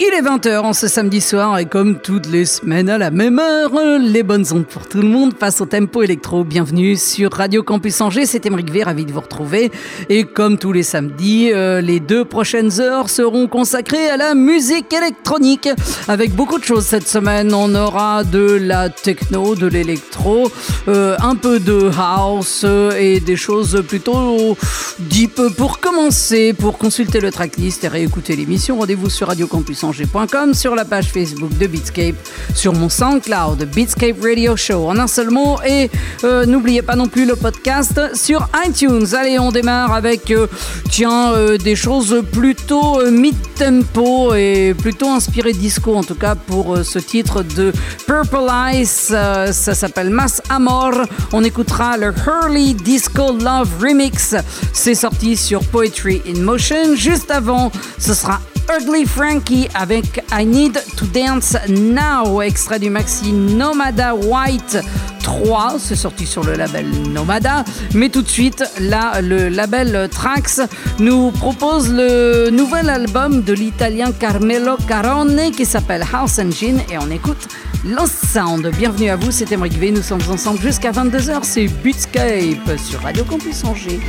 Il est 20h en ce samedi soir et comme toutes les semaines à la même heure, les bonnes ondes pour tout le monde face au tempo électro. Bienvenue sur Radio Campus Angers, c'est Émeric V, ravi de vous retrouver. Et comme tous les samedis, euh, les deux prochaines heures seront consacrées à la musique électronique. Avec beaucoup de choses cette semaine, on aura de la techno, de l'électro, euh, un peu de house euh, et des choses plutôt deep. Pour commencer, pour consulter le tracklist et réécouter l'émission, rendez-vous sur Radio Campus sur la page Facebook de Beatscape, sur mon SoundCloud, Beatscape Radio Show en un seul mot. Et euh, n'oubliez pas non plus le podcast sur iTunes. Allez, on démarre avec, euh, tiens, euh, des choses plutôt mid-tempo et plutôt inspirées disco, en tout cas pour ce titre de Purple Ice. ça s'appelle Mass Amor. On écoutera le Hurley Disco Love Remix. C'est sorti sur Poetry in Motion. Juste avant, ce sera Ugly Frankie avec I Need to Dance Now, extrait du maxi Nomada White 3, c'est sorti sur le label Nomada. Mais tout de suite, là, le label Trax nous propose le nouvel album de l'italien Carmelo Carone qui s'appelle House Engine et on écoute Lost Sound. Bienvenue à vous, c'est Emric V, nous sommes ensemble jusqu'à 22h, c'est Beatscape sur Radio Campus Angers.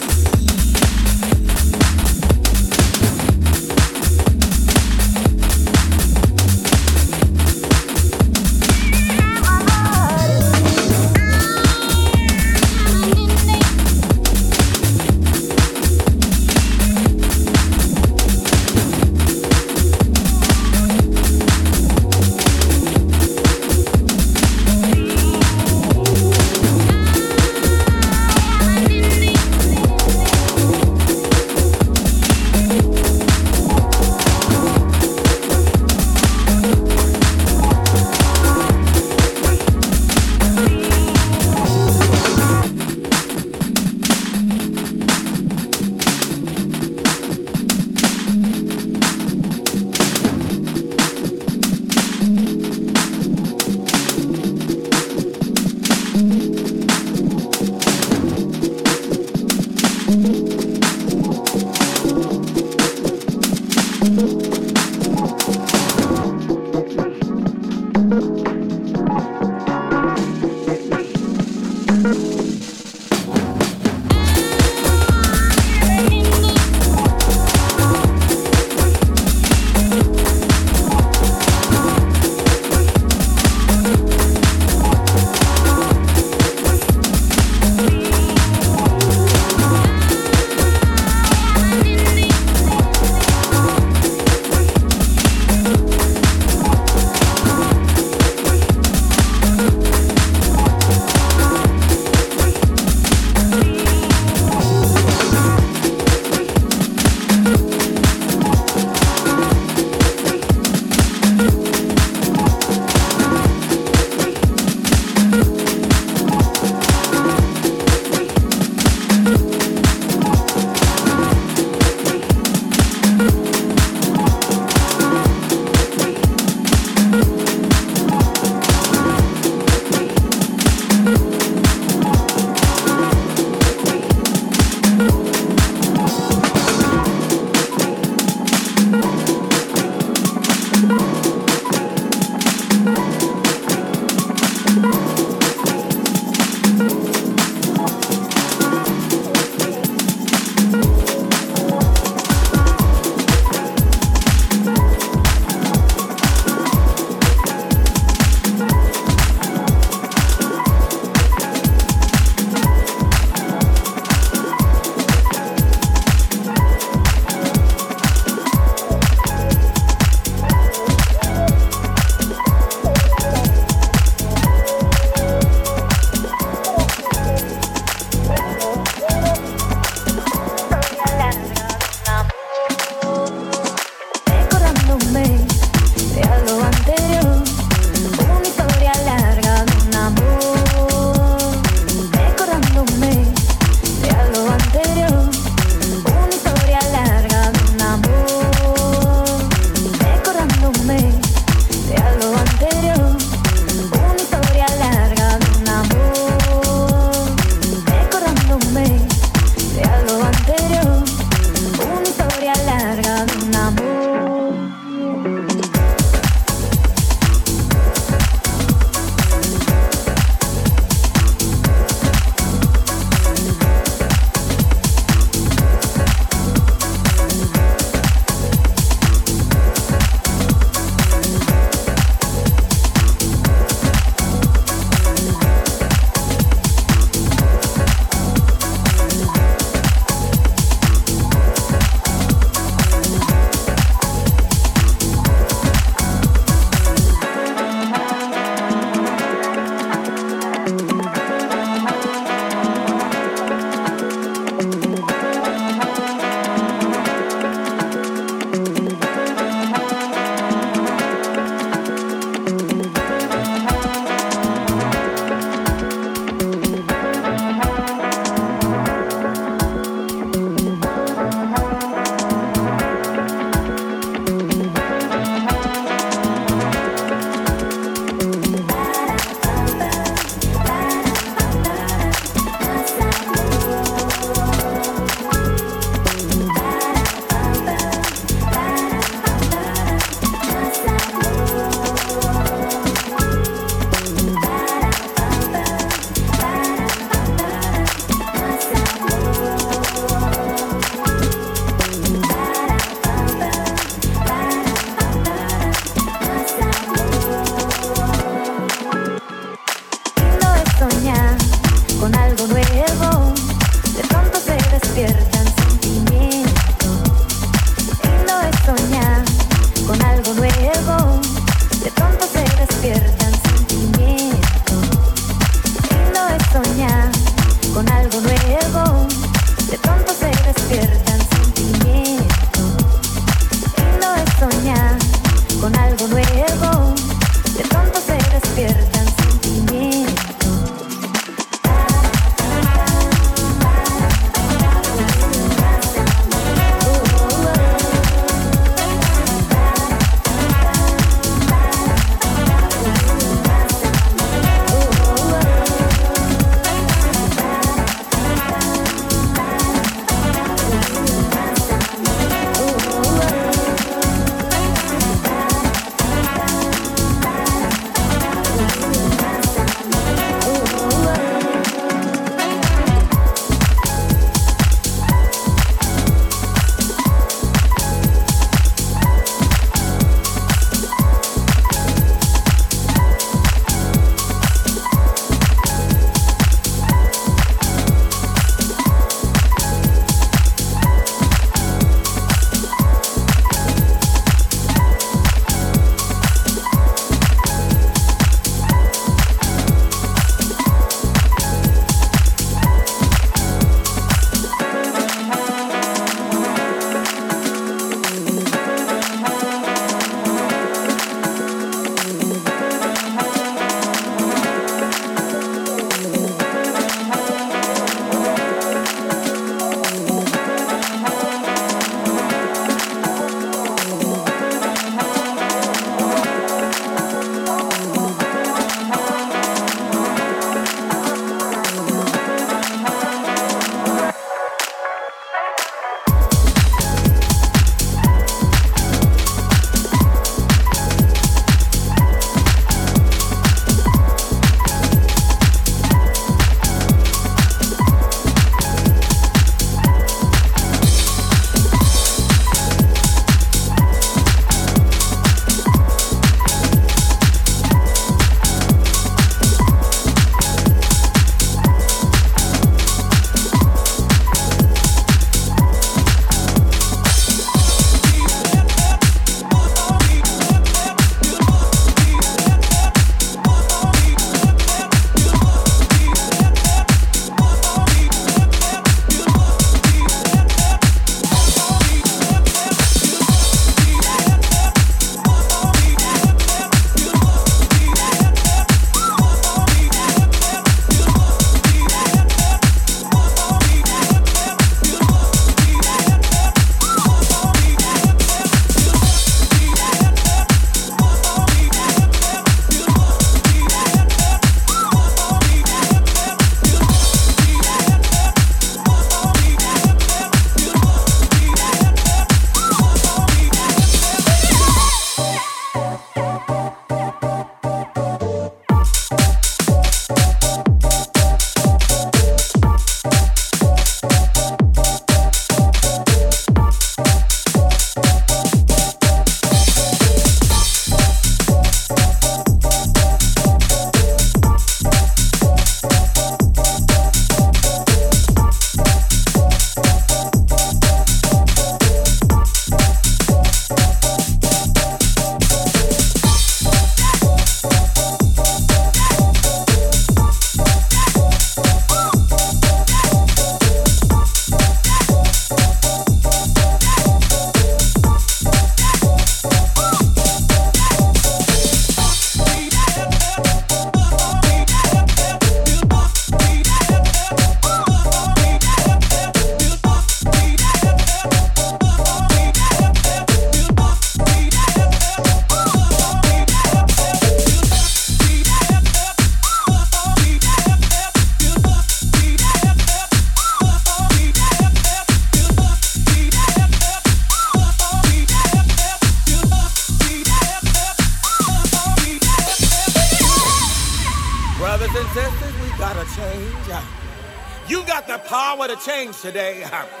Today.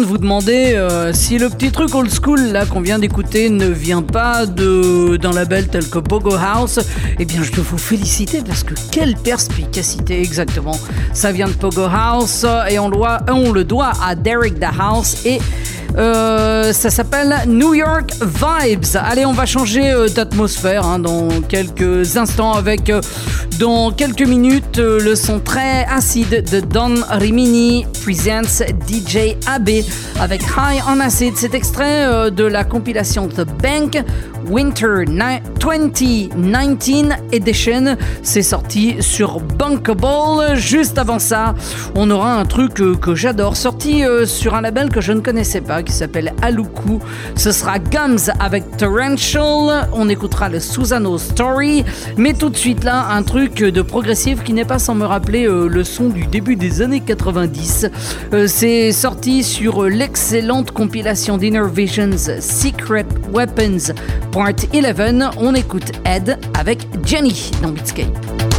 de vous demander euh, si le petit truc old school là qu'on vient d'écouter ne vient pas d'un label tel que Pogo House, eh bien je peux vous féliciter parce que quelle perspicacité exactement. Ça vient de Pogo House et on, doit, on le doit à Derek the House et euh, ça s'appelle New York Vibes. Allez, on va changer euh, d'atmosphère hein, dans quelques instants avec, dans quelques minutes, le son très acide de Don Rimini presents DJ AB avec High on Acid. C'est extrait de la compilation The Bank Winter 2019 Edition. C'est sorti sur Bunkable. Juste avant ça, on aura un truc que j'adore, sorti sur un label que je ne connaissais pas qui s'appelle Aluku. Ce sera Gums avec Torrential. On écoutera le Susano Story. Mais tout de suite là, un truc de progressif qui n'est pas sans me rappeler euh, le son du début des années 90. Euh, c'est sorti sur l'excellente compilation d'Inner Visions Secret Weapons Part 11. On écoute Ed avec Jenny dans Beatscape.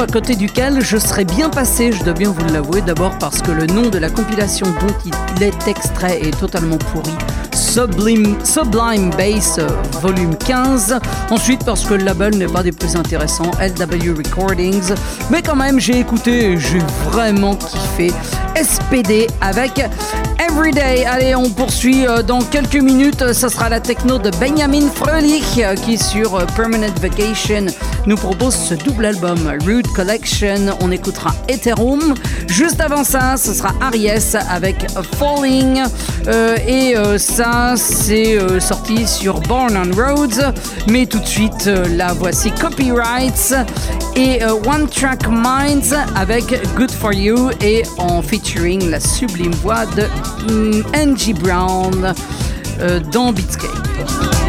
À côté duquel je serais bien passé, je dois bien vous l'avouer, d'abord parce que le nom de la compilation dont il est extrait est totalement pourri. Sublime, Sublime Bass euh, volume 15. Ensuite parce que le label n'est pas des plus intéressants, LW Recordings. Mais quand même j'ai écouté et j'ai vraiment kiffé SPD avec Everyday. Allez, on poursuit euh, dans quelques minutes. Ça sera la techno de Benjamin Fröhlich euh, qui, sur Permanent Vacation, nous propose ce double album, Rude Collection. On écoutera Ethereum. Juste avant ça, ce sera Aries avec Falling. et ça, c'est sorti sur Born on Roads. Mais tout de suite, la voici Copyrights et One Track Minds avec Good for You et en featuring la sublime voix de Mm, Angie Brown euh, dans Beatscape.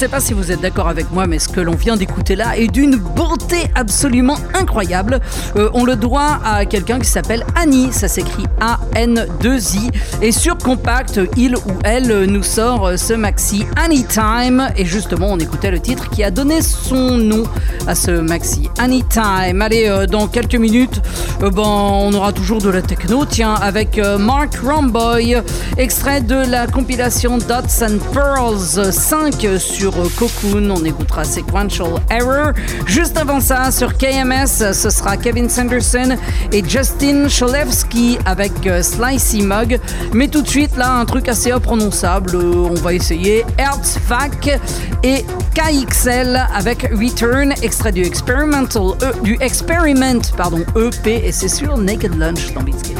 Sais pas si vous êtes d'accord avec moi, mais ce que l'on vient d'écouter là est d'une beauté absolument incroyable. Euh, on le doit à quelqu'un qui s'appelle Annie, ça s'écrit A-N-2-I. Et sur Compact, il ou elle nous sort ce maxi Anytime. Et justement, on écoutait le titre qui a donné son nom à ce maxi Anytime. Allez, euh, dans quelques minutes, euh, ben, on aura toujours de la techno, tiens, avec euh, Mark Romboy, extrait de la compilation Dots and Pearls 5 sur Cocoon. On écoutera Sequential Error. Juste avant ça, sur KMS, ce sera Kevin Sanderson et Justin Cholewski avec Slicey Mug. Mais tout de suite, là, un truc assez imprononçable. On va essayer Earthfac et KXL avec Return, extrait du E- du Experiment, pardon, EP, et c'est sur Naked Lunch dans Beatscape.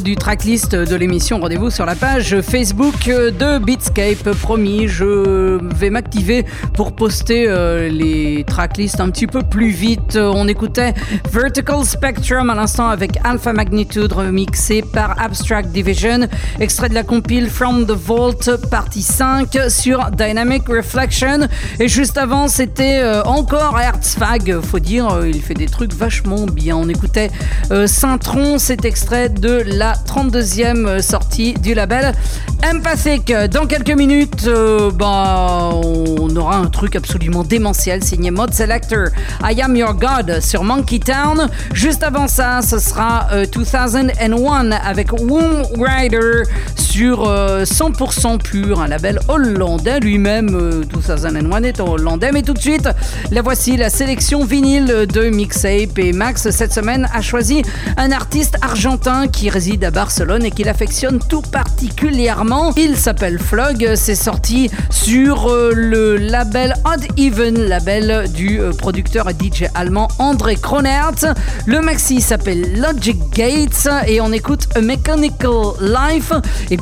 Du tracklist de l'émission, rendez-vous sur la page Facebook de Beatscape. Promis, je vais m'activer pour poster euh, les tracklists un petit peu plus vite. On écoutait Vertical Spectrum à l'instant avec Alpha Magnitude remixé par Abstract Division, extrait de la compile From the Vault partie 5 sur Dynamic Reflection. Et juste avant, c'était euh, encore Herzfag, faut dire, euh, il fait des trucs vachement bien. On écoutait euh, Saint-Tron, cet extrait de la 32e sortie du label Empathic. Dans quelques minutes, euh, bah, on aura un truc absolument démentiel signé Mod Selector. I Am Your God sur Monkey Town. Juste avant ça, ce sera euh, 2001 avec Womb Rider sur euh, 100% pur, un label hollandais lui-même. euh, 2001 est hollandais, mais tout de suite, la voici la sélection vinyle de Mixape. Et Max, cette semaine, a choisi un artiste argentin qui réside à Barcelone et qu'il affectionne tout particulièrement. Il s'appelle Flog, c'est sorti sur euh, le label Odd Even, label du euh, producteur et DJ allemand André Kronertz. Le maxi s'appelle Logic Gates et on écoute A Mechanical Life.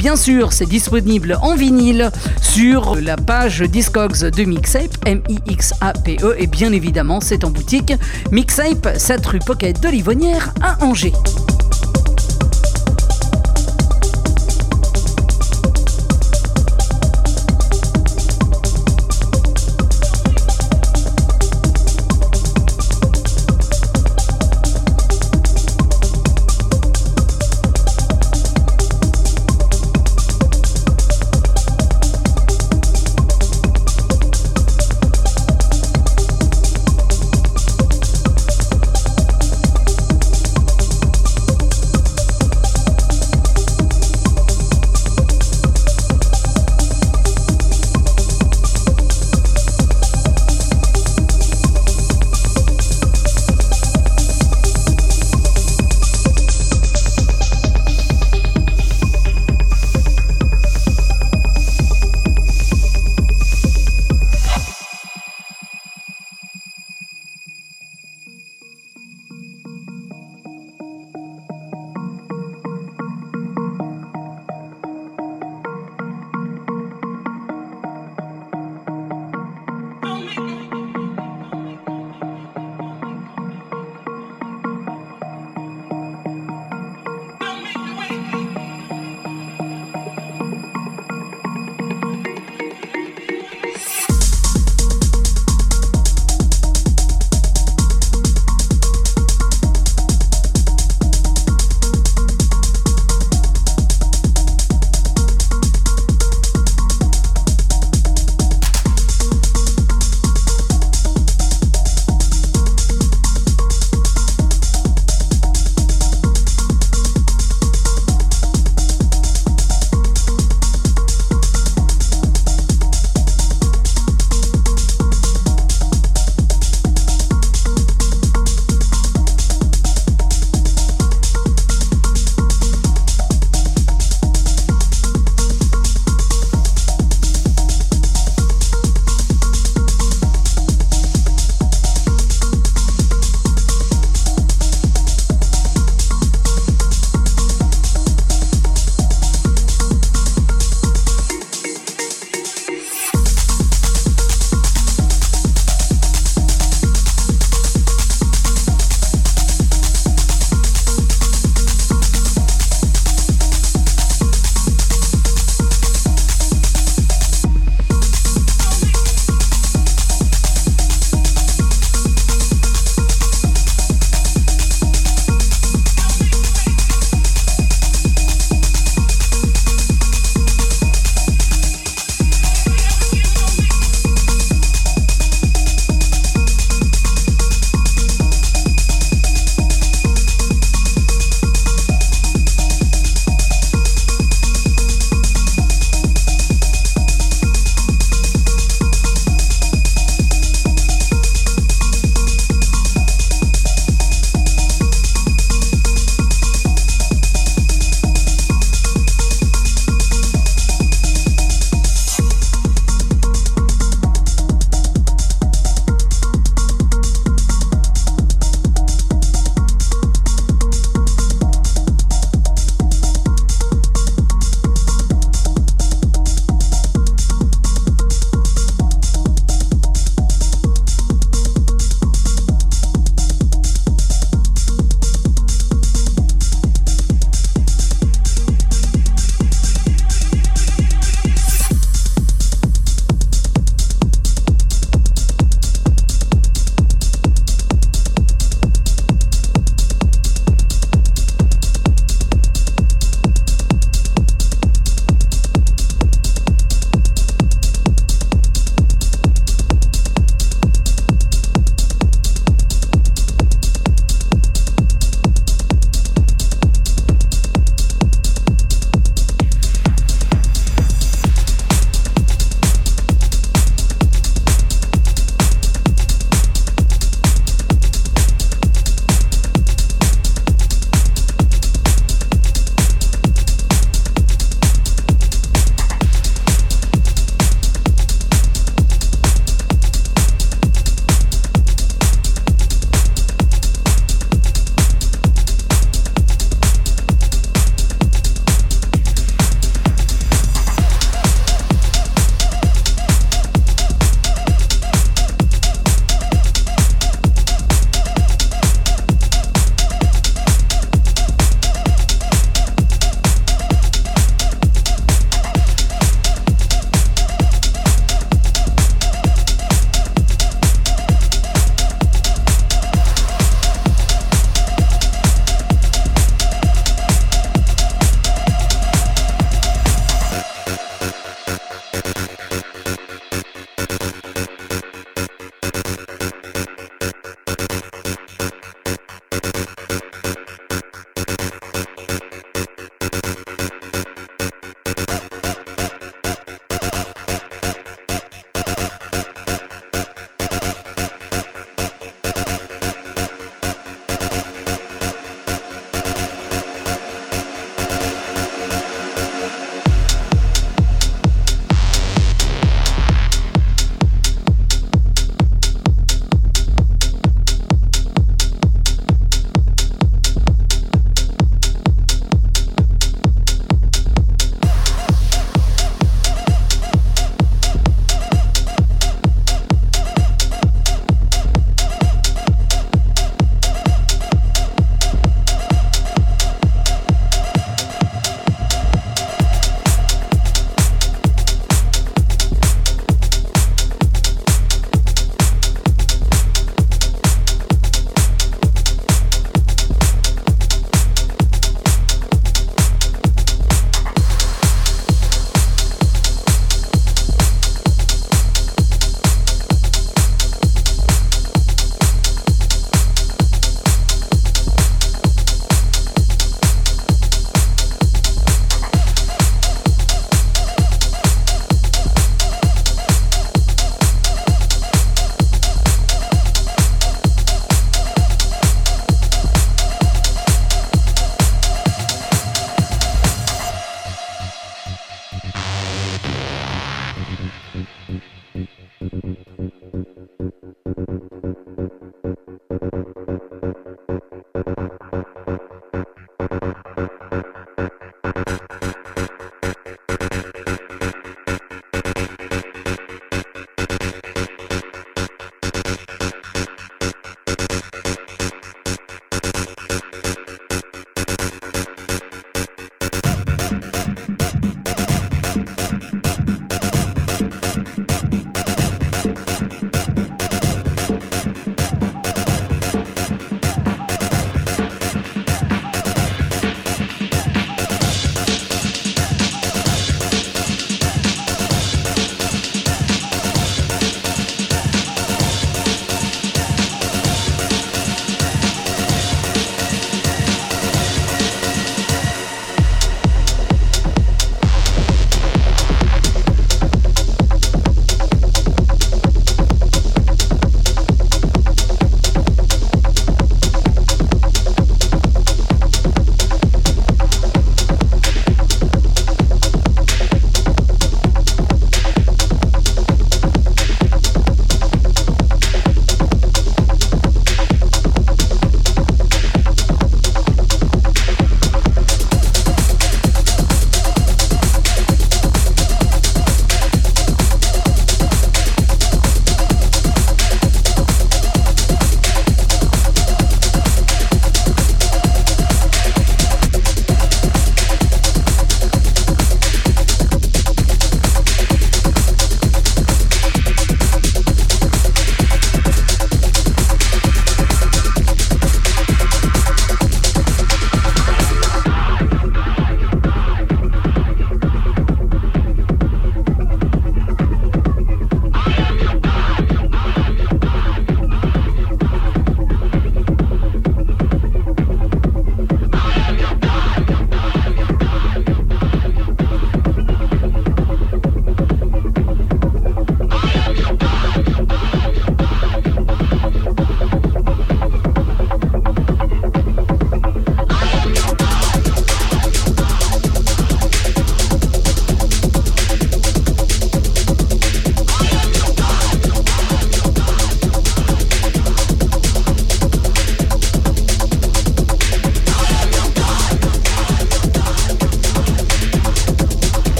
Bien sûr, c'est disponible en vinyle sur la page Discogs de Mixape, M-I-X-A-P-E. Et bien évidemment, c'est en boutique Mixape, 7 rue Pocket de Livonnière à Angers.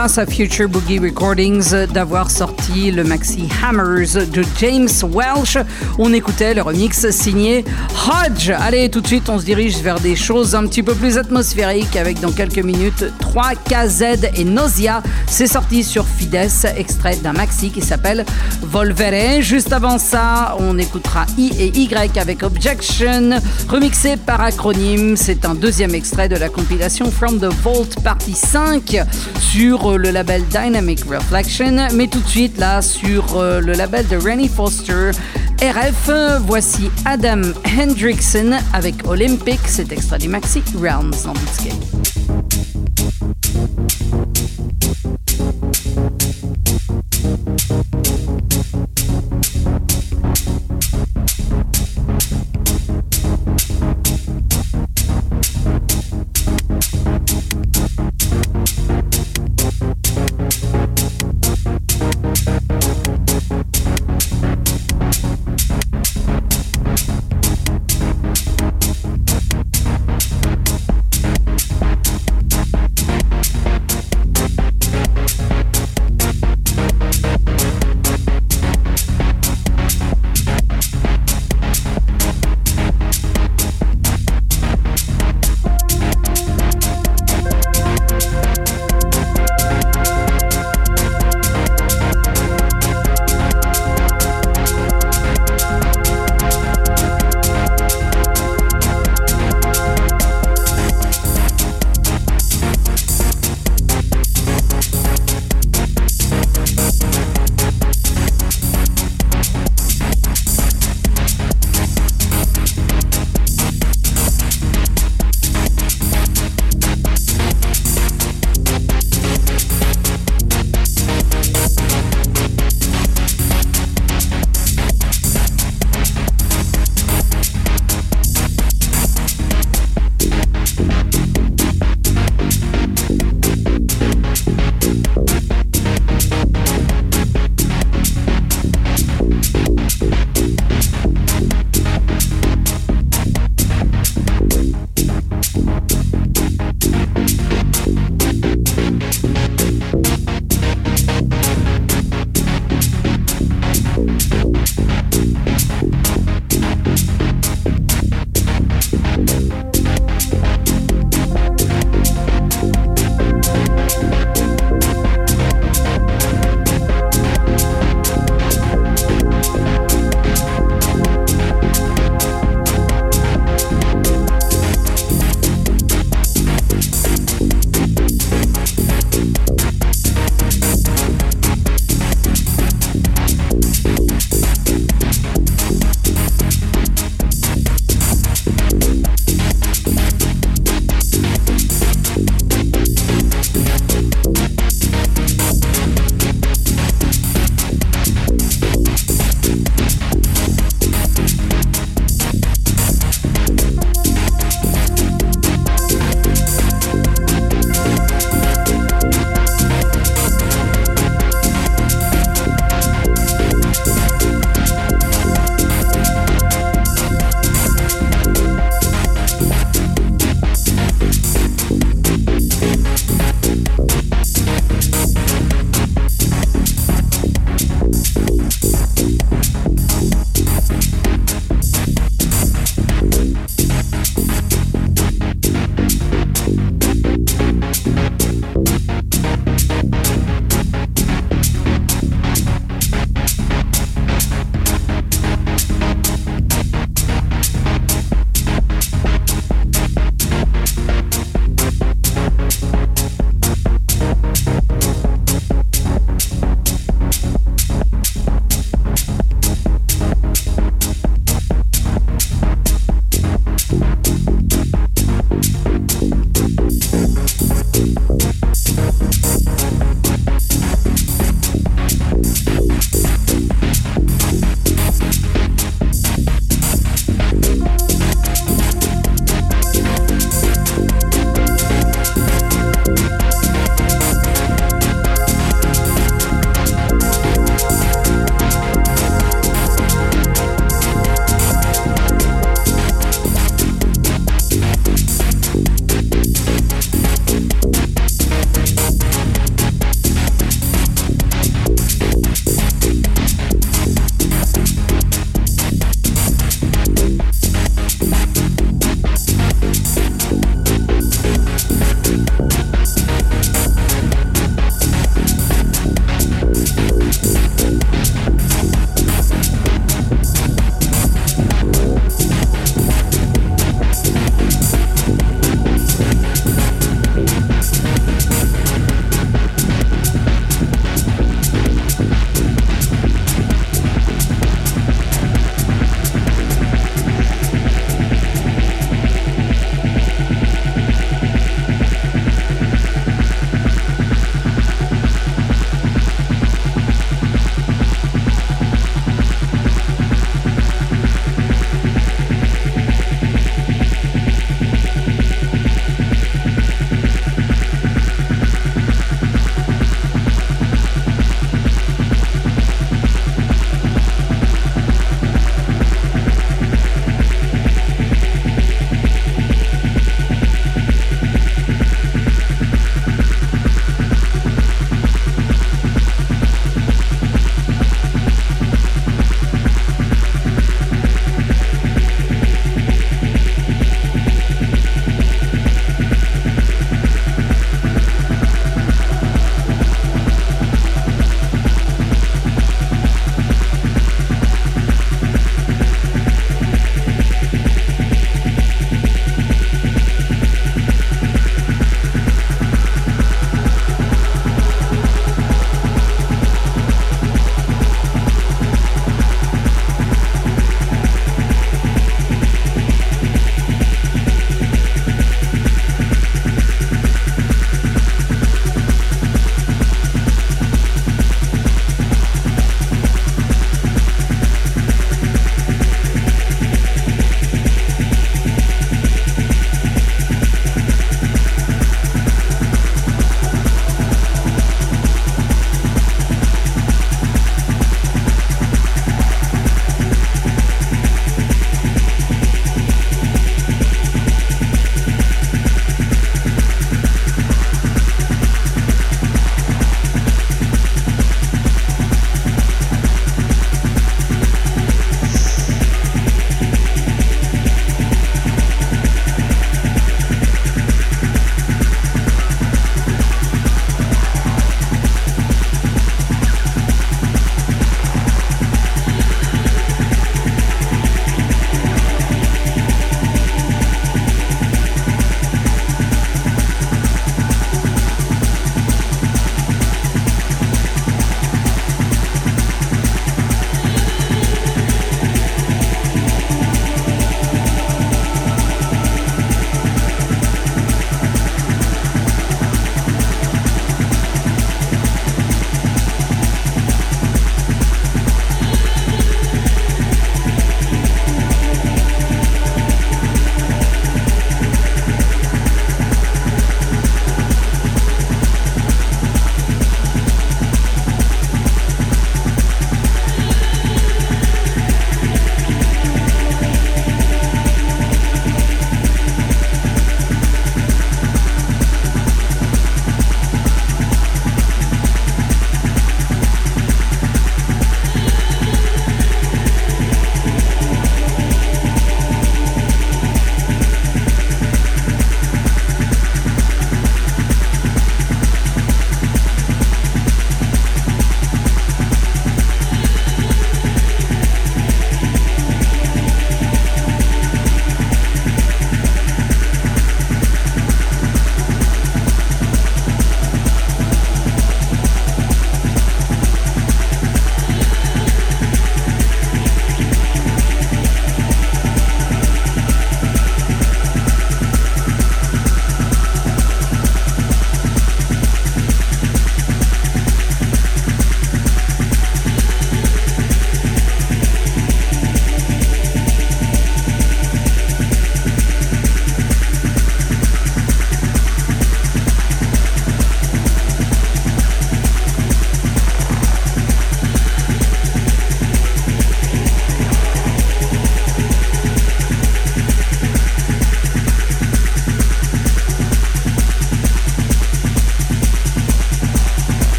À Future Boogie Recordings d'avoir sorti le maxi Hammers de James Welsh. On écoutait le remix signé Hodge. Allez, tout de suite, on se dirige vers des choses un petit peu plus atmosphériques avec dans quelques minutes 3KZ et Nausea. C'est sorti sur Fides, extrait d'un maxi qui s'appelle Volvere. Juste avant ça, on écoutera I et Y avec Objection, remixé par acronyme. C'est un deuxième extrait de la compilation From the Vault Partie 5 sur le label Dynamic Reflection. Mais tout de suite, là, sur euh, le label de Rennie Foster, RF, voici Adam Hendrickson avec Olympic. C'est extrait du maxi Realms dans Beatscape.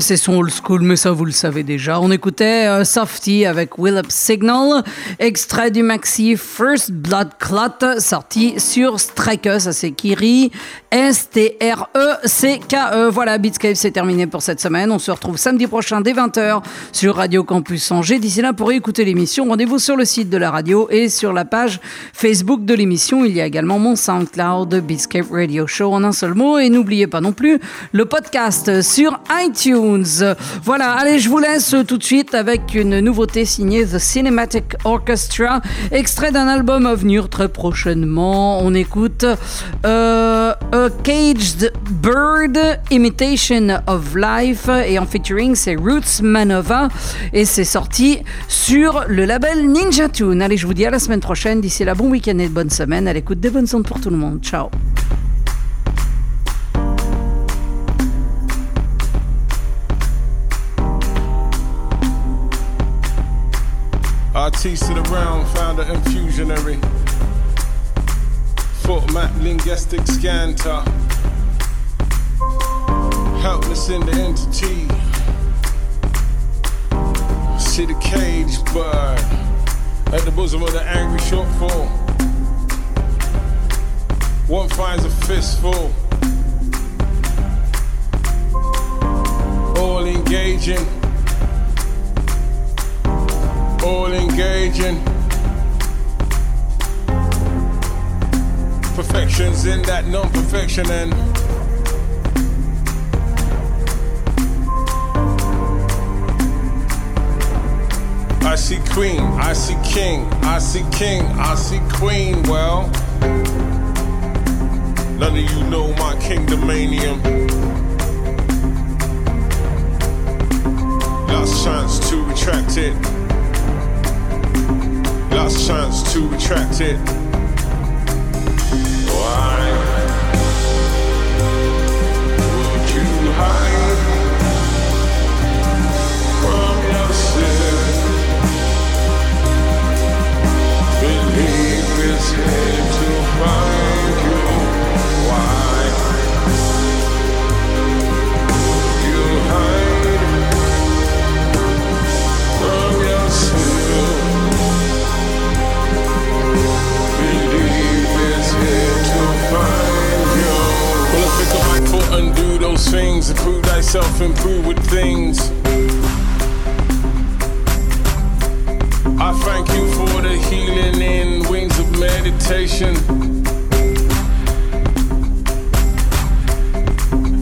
C'est son old school, mais ça vous le savez déjà. On écoutait euh, Softy avec Will Up Signal, extrait du maxi First Blood Clot, sorti sur Striker, ça c'est Kiri, S-T-R-E-C-K-E. Voilà, Beatscape, c'est terminé pour cette semaine. On se retrouve samedi prochain dès 20h sur Radio Campus Angers. D'ici là, pour écouter l'émission, rendez-vous sur le site de la radio et sur la page Facebook de l'émission. Il y a également mon SoundCloud, Beatscape Radio Show en un seul mot. Et n'oubliez pas non plus le podcast sur iTunes. Voilà, allez, je vous laisse tout de suite avec une nouveauté signée The Cinematic Orchestra, extrait d'un album à venir très prochainement. On écoute euh, A Caged Bird, Imitation of Life, et en featuring c'est Roots Manova, et c'est sorti sur le label Ninja Tune. Allez, je vous dis à la semaine prochaine. D'ici là, bon week-end et bonne semaine. À l'écoute des bonnes ondes pour tout le monde. Ciao. Artiste of the round, founder infusionary. Foot map linguistic scanter. Helpless in the entity. See the cage bird at the bosom of the angry shortfall. One finds a fistful. All engaging all engaging. Perfections in that non perfection, and I see queen, I see king, I see king, I see queen. Well, none of you know my kingdomanium. Last chance to retract it. Last chance to retract it. Why would you hide from yourself? Believe those things. Improve thyself, improve with things. I thank you for the healing in wings of meditation.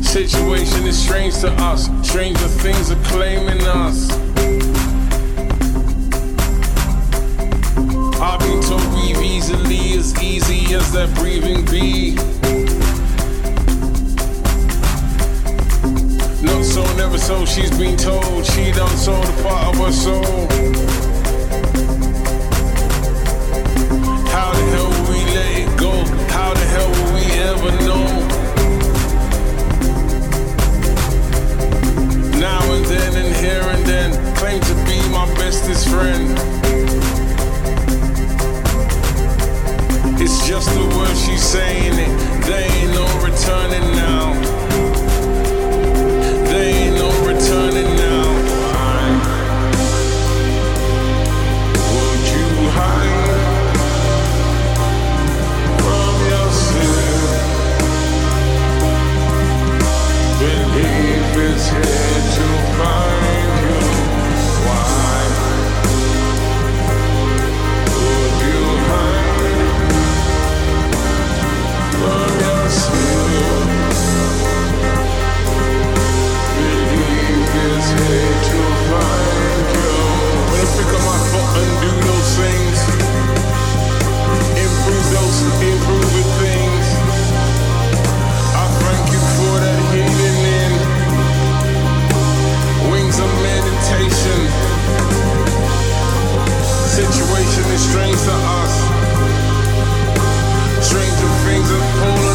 Situation is strange to us, stranger things are claiming us. I've been told breathe easily, as easy as that breathing be. Not so, never so, she's been told she done sold a part of her soul. How the hell will we let it go? How the hell will we ever know? Now and then and here and then, claim to be my bestest friend. It's just the words she's saying it. There ain't no returning now turning down. a meditation. Situation is strange to us. Stranger things unfold.